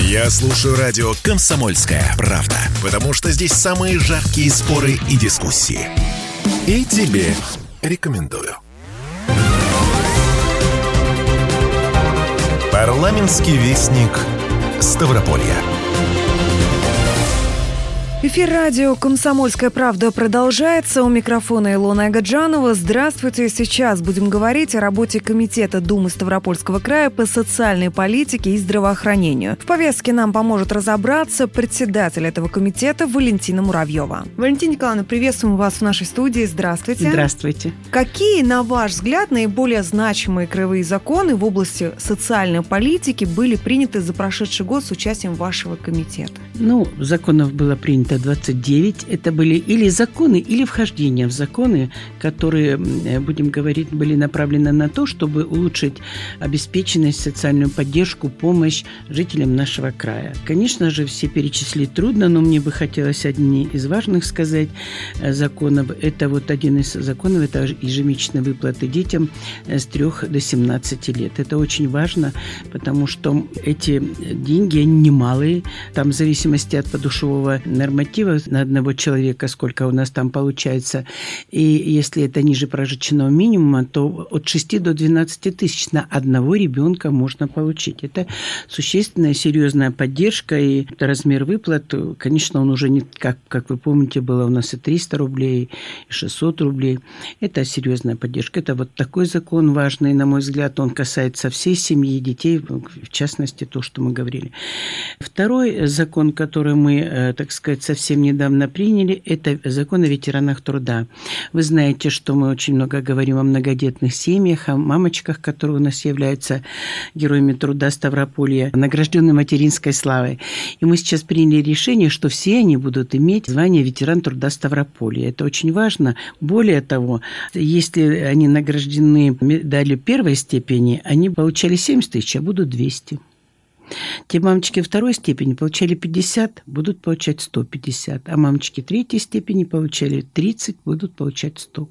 Я слушаю радио «Комсомольская правда», потому что здесь самые жаркие споры и дискуссии. И тебе рекомендую. Парламентский вестник Ставрополья. Эфир радио «Комсомольская правда» продолжается. У микрофона Илона Агаджанова. Здравствуйте. Сейчас будем говорить о работе Комитета Думы Ставропольского края по социальной политике и здравоохранению. В повестке нам поможет разобраться председатель этого комитета Валентина Муравьева. Валентина Николаевна, приветствуем вас в нашей студии. Здравствуйте. Здравствуйте. Какие, на ваш взгляд, наиболее значимые краевые законы в области социальной политики были приняты за прошедший год с участием вашего комитета? Ну, законов было принято принято 29. Это были или законы, или вхождения в законы, которые, будем говорить, были направлены на то, чтобы улучшить обеспеченность, социальную поддержку, помощь жителям нашего края. Конечно же, все перечислить трудно, но мне бы хотелось одни из важных сказать э, законов. Это вот один из законов, это ежемесячные выплаты детям э, с 3 до 17 лет. Это очень важно, потому что эти деньги, они немалые. Там в зависимости от подушевого норматива норматива на одного человека, сколько у нас там получается. И если это ниже прожиточного минимума, то от 6 до 12 тысяч на одного ребенка можно получить. Это существенная, серьезная поддержка. И размер выплат, конечно, он уже не, как, как вы помните, было у нас и 300 рублей, и 600 рублей. Это серьезная поддержка. Это вот такой закон важный, на мой взгляд, он касается всей семьи, детей, в частности, то, что мы говорили. Второй закон, который мы, э, так сказать, совсем недавно приняли, это закон о ветеранах труда. Вы знаете, что мы очень много говорим о многодетных семьях, о мамочках, которые у нас являются героями труда Ставрополья, награжденные материнской славой. И мы сейчас приняли решение, что все они будут иметь звание ветеран труда Ставрополья. Это очень важно. Более того, если они награждены медалью первой степени, они получали 70 тысяч, а будут 200. Те мамочки второй степени получали 50, будут получать 150, а мамочки третьей степени получали 30, будут получать 100.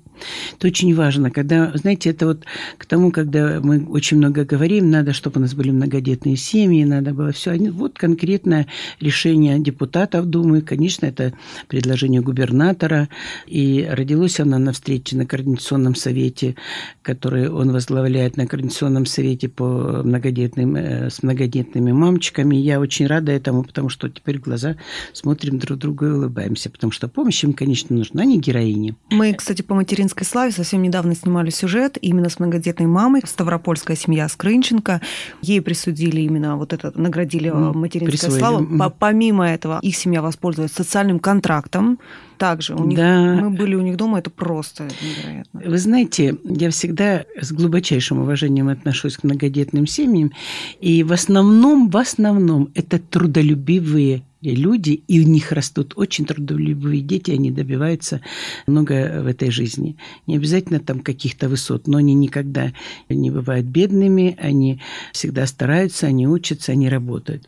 Это очень важно, когда, знаете, это вот к тому, когда мы очень много говорим, надо, чтобы у нас были многодетные семьи, надо было все. Вот конкретное решение депутатов Думы, конечно, это предложение губернатора, и родилось оно на встрече на Координационном совете, который он возглавляет на Координационном совете по многодетным, э, с многодетными нашими мамочками. Я очень рада этому, потому что теперь глаза смотрим друг другу и улыбаемся, потому что помощь им, конечно, нужна, не героине. Мы, кстати, по материнской славе совсем недавно снимали сюжет именно с многодетной мамой, Ставропольская семья Скрынченко. Ей присудили именно вот это, наградили ну, материнская слава. Помимо этого, их семья воспользовалась социальным контрактом также. У них, да. Мы были у них дома, это просто невероятно. Вы знаете, я всегда с глубочайшим уважением отношусь к многодетным семьям, и в основном, в основном это трудолюбивые люди, и у них растут очень трудолюбивые дети, они добиваются много в этой жизни. Не обязательно там каких-то высот, но они никогда не бывают бедными, они всегда стараются, они учатся, они работают.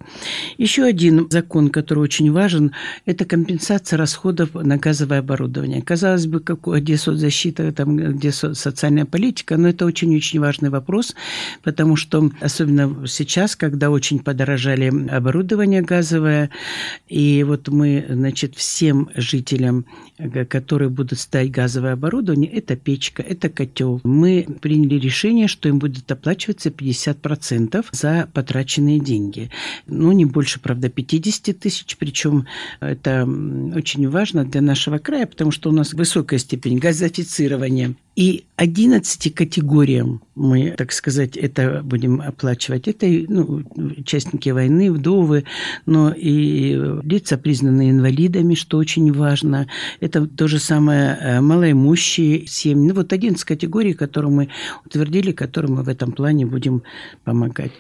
Еще один закон, который очень важен, это компенсация расходов на газовое оборудование. Казалось бы, как, где соцзащита, там, где социальная политика, но это очень-очень важный вопрос, потому что особенно сейчас, когда очень подорожали оборудование газовое, и вот мы, значит, всем жителям, э, которые будут ставить газовое оборудование, это печка, это котел. Мы приняли решение, что им будет оплачиваться 50% за потраченные деньги. Ну, не больше, правда, 50 тысяч, причем это очень важно для нашего края, потому что у нас высокая степень газофицирования. И 11 категориям мы, так сказать, это будем оплачивать. Это ну, участники войны, вдовы, но и лица, признанные инвалидами, что очень важно. Это то же самое э, малоимущие семьи. Ну, вот 11 категорий, которые мы утвердили, которым мы в этом плане будем помогать.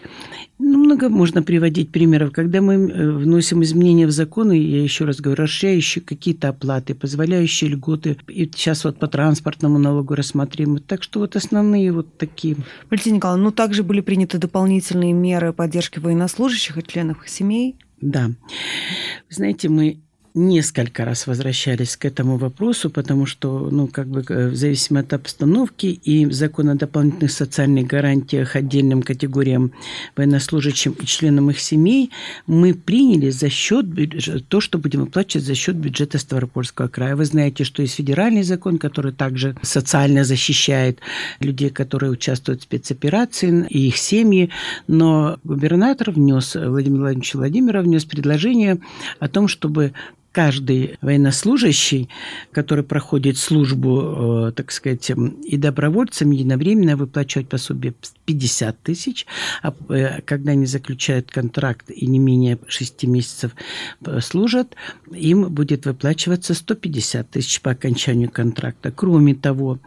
Ну, много можно приводить примеров. Когда мы э, вносим изменения в законы, я еще раз говорю, расширяющие какие-то оплаты, позволяющие льготы. И сейчас вот по транспортному налогу рассматриваем. Так что вот основные вот такие. Валентина Николаевна, ну также были приняты дополнительные меры поддержки военнослужащих и членов их семей. Да. Знаете, мы несколько раз возвращались к этому вопросу, потому что, ну, как бы, в зависимости от обстановки и закон о дополнительных социальных гарантиях отдельным категориям военнослужащим и членам их семей, мы приняли за счет то, что будем выплачивать за счет бюджета Ставропольского края. Вы знаете, что есть федеральный закон, который также социально защищает людей, которые участвуют в спецоперации и их семьи, но губернатор внес, Владимир Владимирович Владимиров внес предложение о том, чтобы каждый военнослужащий, который проходит службу, э, так сказать, и добровольцам единовременно выплачивать пособие 50 тысяч, а э, когда они заключают контракт и не менее 6 месяцев э, служат, им будет выплачиваться 150 тысяч по окончанию контракта. Кроме того,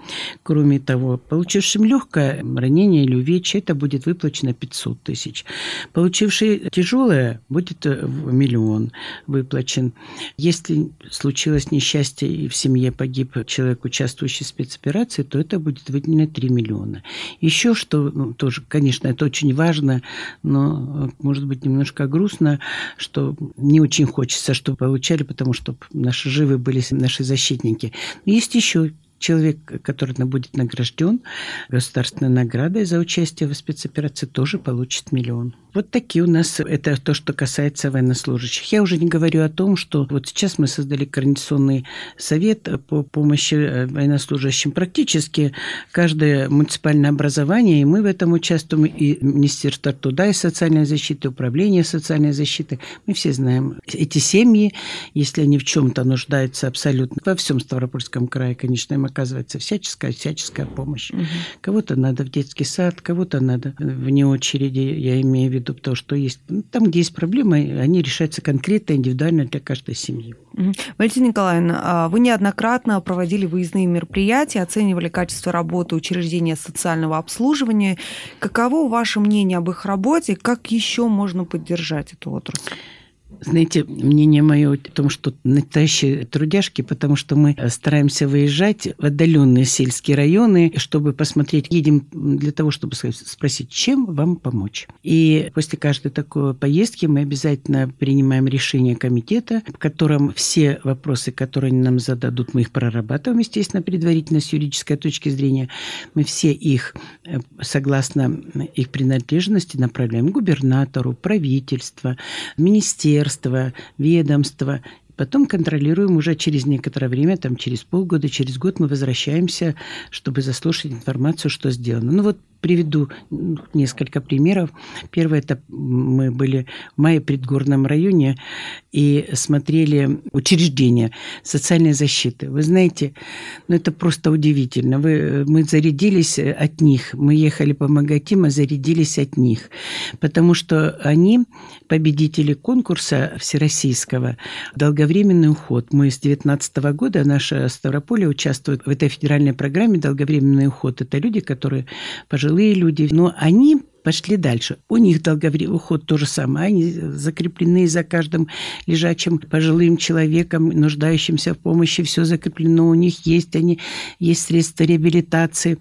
кроме того, получившим легкое ранение или увечье, это будет выплачено 500 тысяч. Получивший тяжелое будет миллион выплачен. Если случилось несчастье и в семье погиб человек, участвующий в спецоперации, то это будет выделено 3 миллиона. Еще что, ну, тоже, конечно, это очень важно, но, может быть, немножко грустно, что не очень хочется, чтобы получали, потому что наши живы были наши защитники. Но есть еще человек, который будет награжден государственной наградой за участие в спецоперации, тоже получит миллион. Вот такие у нас, это то, что касается военнослужащих. Я уже не говорю о том, что вот сейчас мы создали координационный совет по помощи э, военнослужащим. Практически каждое муниципальное образование, и мы в этом участвуем, и Министерство труда и социальной защиты, Управление социальной защиты. Мы все знаем эти семьи, если они в чем-то нуждаются абсолютно. Во всем Ставропольском крае, конечно, им оказывается всяческая, всяческая помощь. Угу. Кого-то надо в детский сад, кого-то надо вне очереди, я имею в виду то, что есть. Ну, там, где есть проблемы, они решаются конкретно, индивидуально для каждой семьи. Валентина Николаевна, а вы неоднократно проводили выездные мероприятия, оценивали качество работы учреждения социального обслуживания. Каково ваше мнение об их работе? Как еще можно поддержать эту отрасль? Знаете, мнение мое о том, что настоящие трудяжки, потому что мы стараемся выезжать в отдаленные сельские районы, чтобы посмотреть, едем для того, чтобы спросить, чем вам помочь. И после каждой такой поездки мы обязательно принимаем решение комитета, в котором все вопросы, которые они нам зададут, мы их прорабатываем, естественно, предварительно с юридической точки зрения. Мы все их, э, согласно их принадлежности, направляем губернатору, правительству, министерству, министерства, ведомства. Потом контролируем уже через некоторое время, там через полгода, через год мы возвращаемся, чтобы заслушать информацию, что сделано. Ну вот приведу несколько примеров. Первое, это мы были в мае предгорном районе и смотрели учреждения социальной защиты. Вы знаете, ну это просто удивительно. Вы, мы зарядились от них. Мы ехали помогать им, а зарядились от них. Потому что они победители конкурса всероссийского «Долговременный уход». Мы с 2019 года, наша Ставрополе участвует в этой федеральной программе «Долговременный уход». Это люди, которые пожилые люди, но они пошли дальше. У них долговременный уход то же самое. Они закреплены за каждым лежачим пожилым человеком, нуждающимся в помощи. Все закреплено у них есть. Они, есть средства реабилитации.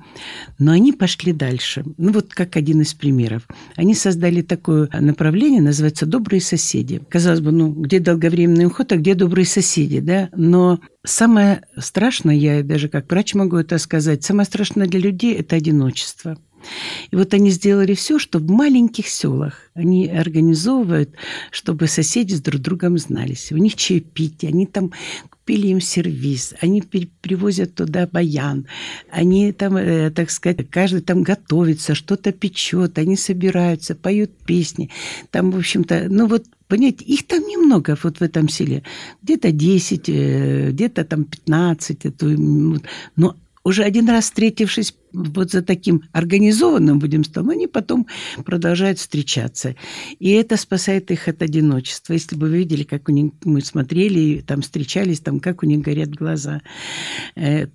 Но они пошли дальше. Ну, вот как один из примеров. Они создали такое направление, называется «Добрые соседи». Казалось бы, ну, где долговременный уход, а где добрые соседи, да? Но самое страшное, я даже как врач могу это сказать, самое страшное для людей – это одиночество. И вот они сделали все, что в маленьких селах они организовывают, чтобы соседи с друг другом знались. У них чаепитие, они там купили им сервис, они привозят туда баян, они там, э, так сказать, каждый там готовится, что-то печет, они собираются, поют песни. Там, в общем-то, ну вот Понимаете, их там немного вот в этом селе. Где-то 10, э, где-то там 15. Но уже один раз встретившись вот за таким организованным, будем столом, они потом продолжают встречаться. И это спасает их от одиночества. Если бы вы видели, как у них, мы смотрели, там встречались, там, как у них горят глаза. Э,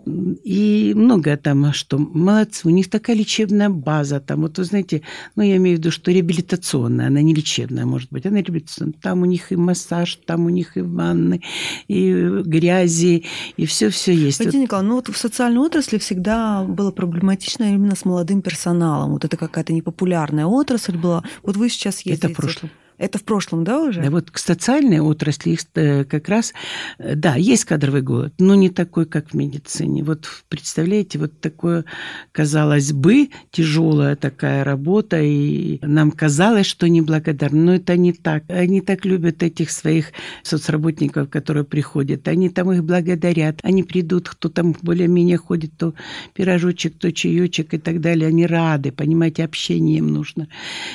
и много там, что молодцы, у них такая лечебная база. Там, вот вы знаете, ну, я имею в виду, что реабилитационная, она не лечебная, может быть, она реабилитационная. Там у них и массаж, там у них и ванны, и грязи, и все-все есть. Владимир Николаевна, ну вот в социальной отрасли всегда было проблема проблематично именно с молодым персоналом. Вот это какая-то непопулярная отрасль была. Вот вы сейчас ездите... Это прошлое. Это в прошлом, да, уже? Да, вот к социальной отрасли э, как раз, э, да, есть кадровый голод, но не такой, как в медицине. Вот представляете, вот такое, казалось бы, тяжелая такая работа, и нам казалось, что неблагодарны, но это не так. Они так любят этих своих соцработников, которые приходят, они там их благодарят, они придут, кто там более-менее ходит, то пирожочек, то чаечек и так далее, они рады, понимаете, общение им нужно.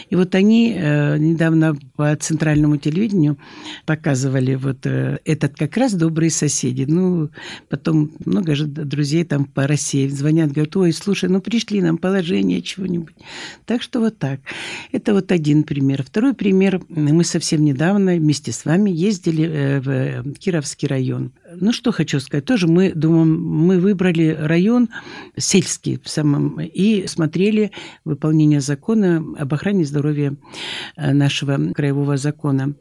И вот они э, недавно по центральному телевидению показывали вот э, этот как раз «Добрые соседи». Ну, потом много же друзей там по России звонят, говорят, ой, слушай, ну пришли нам положение чего-нибудь. Так что вот так. Это вот один пример. Второй пример. Мы совсем недавно вместе с вами ездили э, в Кировский район. Ну, что хочу сказать. Тоже мы, думаем, мы выбрали район сельский в самом и смотрели выполнение закона об охране здоровья э, нашего краевого закона.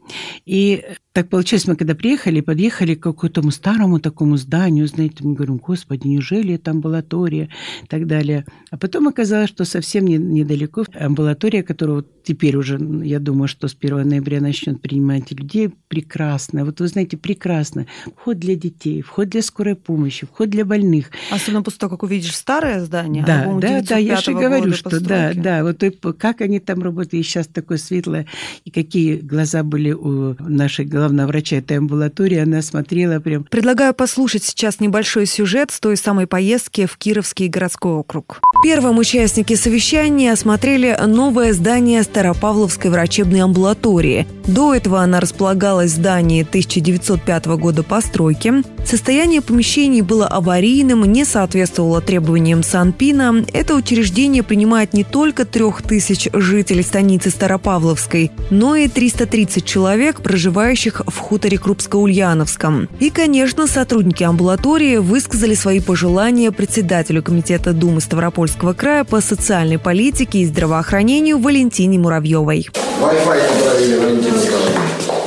И так получилось, мы когда приехали, подъехали к какому-то старому такому зданию, знаете, мы говорим, господи, неужели это амбулатория и так далее. А потом оказалось, что совсем не, недалеко амбулатория, которая вот теперь уже, я думаю, что с 1 ноября начнет принимать людей, прекрасная. Вот вы знаете, прекрасно. Вход для детей, вход для скорой помощи, вход для больных. Особенно после того, как увидишь старое здание. Да, а да, да, я же говорю, что да, да, вот как они там работают, и сейчас такое светлое, и какие глаза были у нашей главного врача этой амбулатории, она смотрела прям... Предлагаю послушать сейчас небольшой сюжет с той самой поездки в Кировский городской округ. Первым участники совещания осмотрели новое здание Старопавловской врачебной амбулатории. До этого она располагалась в здании 1905 года постройки. Состояние помещений было аварийным, не соответствовало требованиям Санпина. Это учреждение принимает не только трех тысяч жителей станицы Старопавловской, но и 330 человек, проживающих в хуторе Крупско-Ульяновском. И, конечно, сотрудники амбулатории высказали свои пожелания председателю Комитета Думы Ставропольского края по социальной политике и здравоохранению Валентине Муравьевой. Wi-Fi поправили, Валентина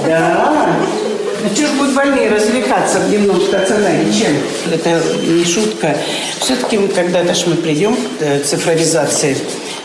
Да. Ну что ж будут больные развлекаться в дневном стационаре? Чем? Это не шутка. Все-таки когда-то ж мы придем к цифровизации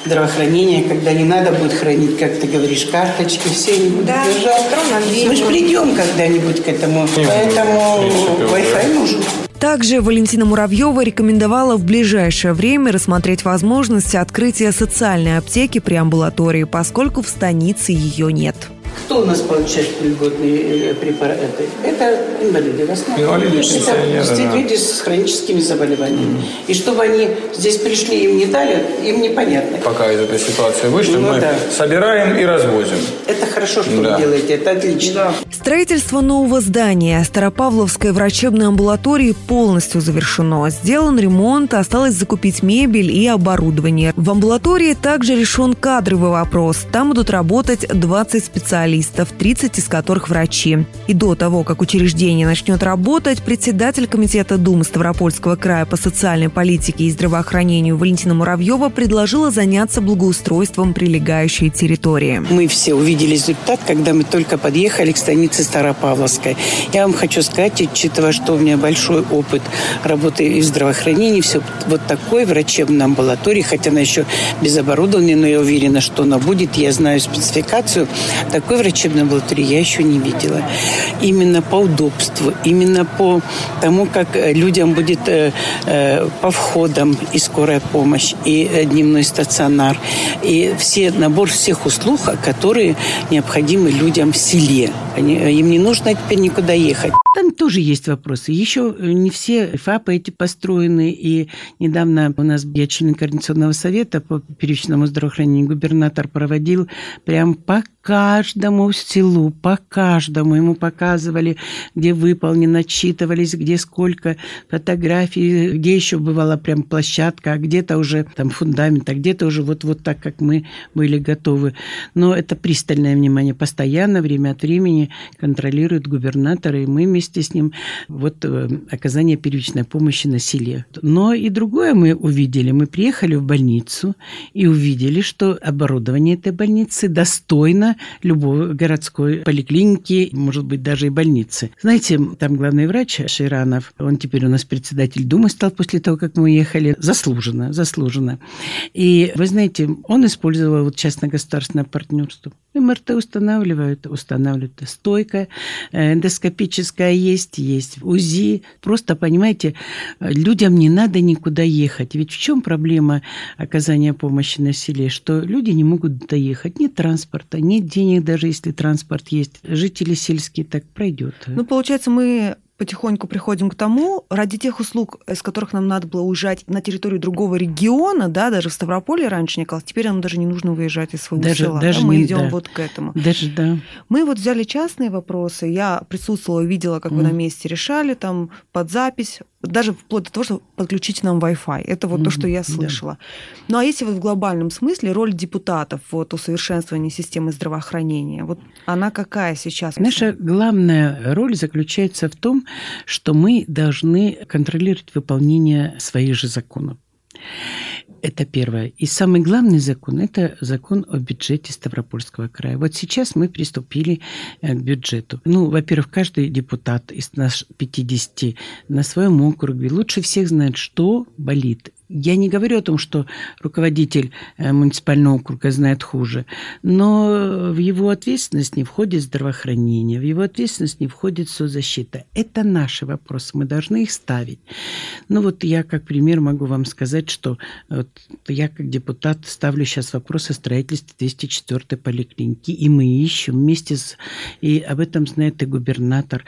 здравоохранения, когда не надо будет хранить, как ты говоришь, карточки, все не будут Да, держать. Мы же придем когда-нибудь к этому. Поэтому Wi-Fi нужен. Также Валентина Муравьева рекомендовала в ближайшее время рассмотреть возможность открытия социальной аптеки при амбулатории, поскольку в станице ее нет. Кто у нас получает льготные э, препараты? Это инвалиды в основном. Инвалиды, Это пенсионеры, да. люди с хроническими заболеваниями. И чтобы они здесь пришли, им не дали, им непонятно. Пока из этой ситуации вышли, Ну мы да. собираем и развозим. Это хорошо, что Да. вы делаете, это отлично. Строительство нового здания Старопавловской врачебной амбулатории полностью завершено. Сделан ремонт, осталось закупить мебель и оборудование. В амбулатории также решен кадровый вопрос. Там будут работать 20 специалистов, 30 из которых врачи. И до того, как учреждение начнет работать, председатель Комитета Думы Ставропольского края по социальной политике и здравоохранению Валентина Муравьева предложила заняться благоустройством прилегающей территории. Мы все увидели результат, когда мы только подъехали к станице Старопавловской. Я вам хочу сказать, учитывая, что у меня большой опыт работы в здравоохранении, все вот такой врачебной амбулатории, хотя она еще без оборудования, но я уверена, что она будет, я знаю спецификацию, такой врачебной амбулатории я еще не видела. Именно по удобству, именно по тому, как э, людям будет э, э, по входам и скорая помощь, и э, дневной стационар, и все набор всех услуг, которые необходимы людям в селе. Они, э, им не нужно теперь никуда ехать. Там тоже есть вопросы. Еще э, не все ФАПы эти построены. И недавно у нас, я член Координационного совета по первичному здравоохранению, губернатор проводил прям по каждому селу, по каждому. Ему показывали, где выполнено, отчитывались, где сколько фотографий, где еще бывала прям площадка, а где-то уже там фундамент, а где-то уже вот, вот так, как мы были готовы. Но это пристальное внимание. Постоянно, время от времени контролирует губернатор, и мы вместе с ним вот э, оказание первичной помощи на селе. Но и другое мы увидели. Мы приехали в больницу и увидели, что оборудование этой больницы достойно любой городской поликлиники, может быть, даже и больницы. Знаете, там главный врач Ширанов, он теперь у нас председатель Думы стал после того, как мы уехали. Заслуженно, заслуженно. И вы знаете, он использовал вот частно-государственное партнерство. МРТ устанавливают, устанавливают стойка, э, эндоскопическая есть, есть УЗИ. Просто, понимаете, людям не надо никуда ехать. Ведь в чем проблема оказания помощи на селе? Что люди не могут доехать. Нет транспорта, нет денег, даже если транспорт есть. Жители сельские так пройдет. Ну, получается, мы потихоньку приходим к тому, ради тех услуг, из которых нам надо было уезжать на территорию другого региона, да, даже в Ставрополе раньше не казалось, теперь нам даже не нужно выезжать из своего даже, села. Даже да, мы не, идем да. вот к этому. Даже да. Мы вот взяли частные вопросы, я присутствовала, видела, как mm. вы на месте решали, там под запись, даже вплоть до того, что подключить нам Wi-Fi. Это вот mm-hmm. то, что я слышала. Да. Ну а если вот в глобальном смысле роль депутатов вот усовершенствования системы здравоохранения, вот она какая сейчас? Наша главная роль заключается в том, что мы должны контролировать выполнение своих же законов. Это первое. И самый главный закон – это закон о бюджете Ставропольского края. Вот сейчас мы приступили э, к бюджету. Ну, во-первых, каждый депутат из нас 50 на своем округе лучше всех знает, что болит я не говорю о том, что руководитель э, муниципального округа знает хуже, но в его ответственность не входит здравоохранение, в его ответственность не входит соцзащита. Это наши вопросы, мы должны их ставить. Ну вот я как пример могу вам сказать, что вот я как депутат ставлю сейчас вопрос о строительстве 204-й поликлиники, и мы ищем вместе с... И об этом знает и губернатор.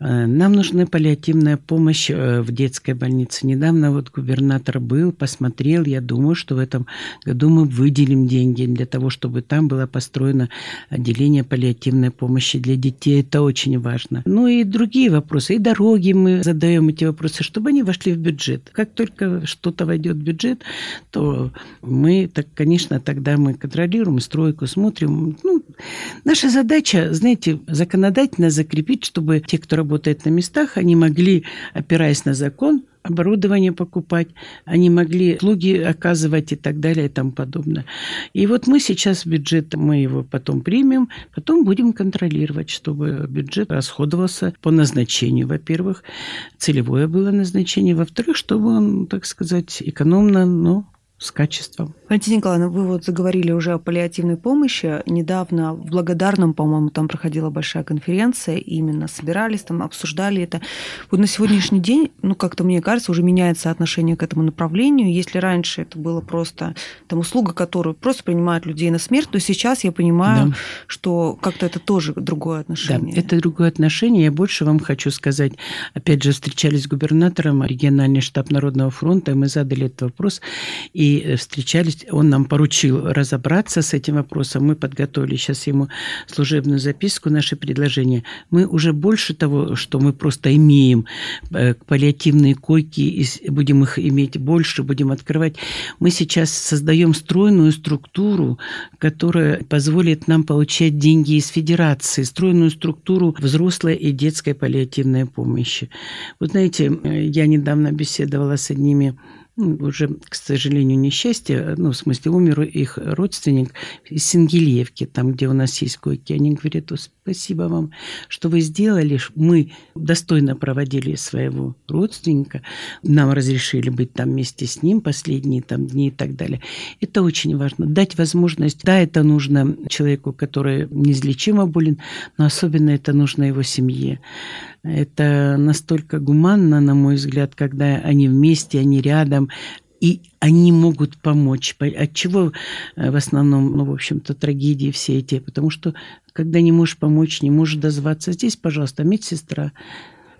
Э, нам нужна паллиативная помощь э, в детской больнице. Недавно вот губернатор был был, посмотрел. Я думаю, что в этом году мы выделим деньги для того, чтобы там было построено отделение паллиативной помощи для детей. Это очень важно. Ну и другие вопросы. И дороги мы задаем эти вопросы, чтобы они вошли в бюджет. Как только что-то войдет в бюджет, то мы, так, конечно, тогда мы контролируем стройку, смотрим. Ну, наша задача, знаете, законодательно закрепить, чтобы те, кто работает на местах, они могли, опираясь на закон, оборудование покупать, они могли услуги оказывать и так далее и тому подобное. И вот мы сейчас бюджет, мы его потом примем, потом будем контролировать, чтобы бюджет расходовался по назначению, во-первых, целевое было назначение, во-вторых, чтобы он, так сказать, экономно, но с качеством. Валентина Николаевна, вы вот заговорили уже о паллиативной помощи. Недавно в Благодарном, по-моему, там проходила большая конференция, именно собирались там, обсуждали это. Вот на сегодняшний день, ну, как-то мне кажется, уже меняется отношение к этому направлению. Если раньше это было просто там услуга, которую просто принимают людей на смерть, то сейчас я понимаю, да. что как-то это тоже другое отношение. Да, это другое отношение. Я больше вам хочу сказать. Опять же, встречались с губернатором, региональный штаб Народного фронта, и мы задали этот вопрос. И встречались, он нам поручил разобраться с этим вопросом. Мы подготовили сейчас ему служебную записку, наши предложения. Мы уже больше того, что мы просто имеем э, паллиативные койки, и будем их иметь больше, будем открывать. Мы сейчас создаем стройную структуру, которая позволит нам получать деньги из федерации, стройную структуру взрослой и детской паллиативной помощи. Вот знаете, э, я недавно беседовала с одними уже, к сожалению, несчастье, ну, в смысле, умер их родственник из Сингелевки, там, где у нас есть койки. Они говорят, спасибо вам, что вы сделали. Мы достойно проводили своего родственника. Нам разрешили быть там вместе с ним последние там дни и так далее. Это очень важно. Дать возможность, да, это нужно человеку, который неизлечимо болен, но особенно это нужно его семье. Это настолько гуманно, на мой взгляд, когда они вместе, они рядом, и они могут помочь. От чего э, в основном, ну, в общем-то, трагедии все эти? Потому что, когда не можешь помочь, не можешь дозваться, здесь, пожалуйста, медсестра,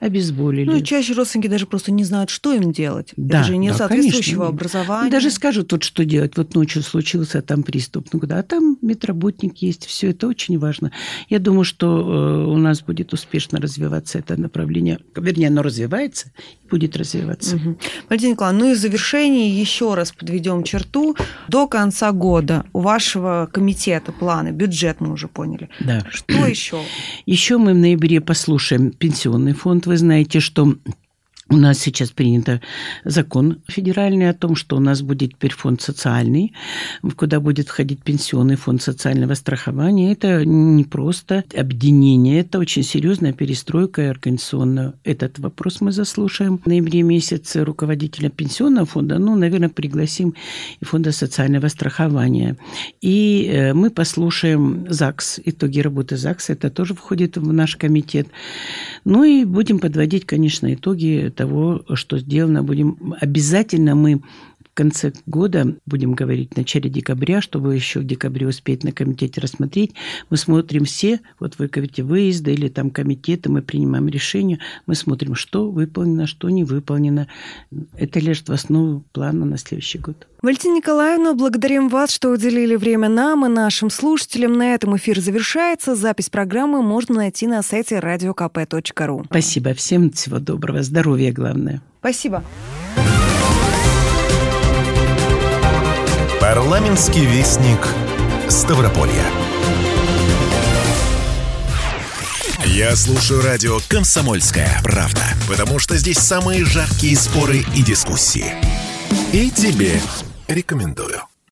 обезболили. Ну, и чаще родственники даже просто не знают, что им делать. Да, Это же не да, соответствующего конечно. образования. Даже скажут, вот что делать. Вот ночью случился там приступ. Ну, куда? А там медработник есть. Все это очень важно. Я думаю, что э, у нас будет успешно развиваться это направление. Вернее, оно развивается и будет развиваться. Угу. Валентина Николаевна, ну и в завершении еще раз подведем черту. До конца года у вашего комитета планы, бюджет мы уже поняли. Да. Что еще? Еще мы в ноябре послушаем пенсионный фонд вы знаете, что У нас сейчас принят закон федеральный о том, что у нас будет теперь фонд социальный, куда будет входить пенсионный фонд социального страхования. Это не просто объединение, это очень серьезная перестройка организационная. Этот вопрос мы заслушаем. В ноябре месяце руководителя пенсионного фонда, ну, наверное, пригласим и фонда социального страхования. И э, мы послушаем ЗАГС, итоги работы ЗАГСа, это тоже входит в наш комитет. Ну и будем подводить, конечно, итоги того, что сделано. Будем обязательно мы конце года, будем говорить в начале декабря, чтобы еще в декабре успеть на комитете рассмотреть, мы смотрим все, вот вы говорите, выезды или там комитеты, мы принимаем решение, мы смотрим, что выполнено, что не выполнено. Это лежит в основу плана на следующий год. Валентина Николаевна, благодарим вас, что уделили время нам и нашим слушателям. На этом эфир завершается. Запись программы можно найти на сайте radiokp.ru. Спасибо всем. Всего доброго. Здоровья главное. Спасибо. Парламентский вестник Ставрополья. Я слушаю радио «Комсомольская правда», потому что здесь самые жаркие споры и дискуссии. И тебе рекомендую.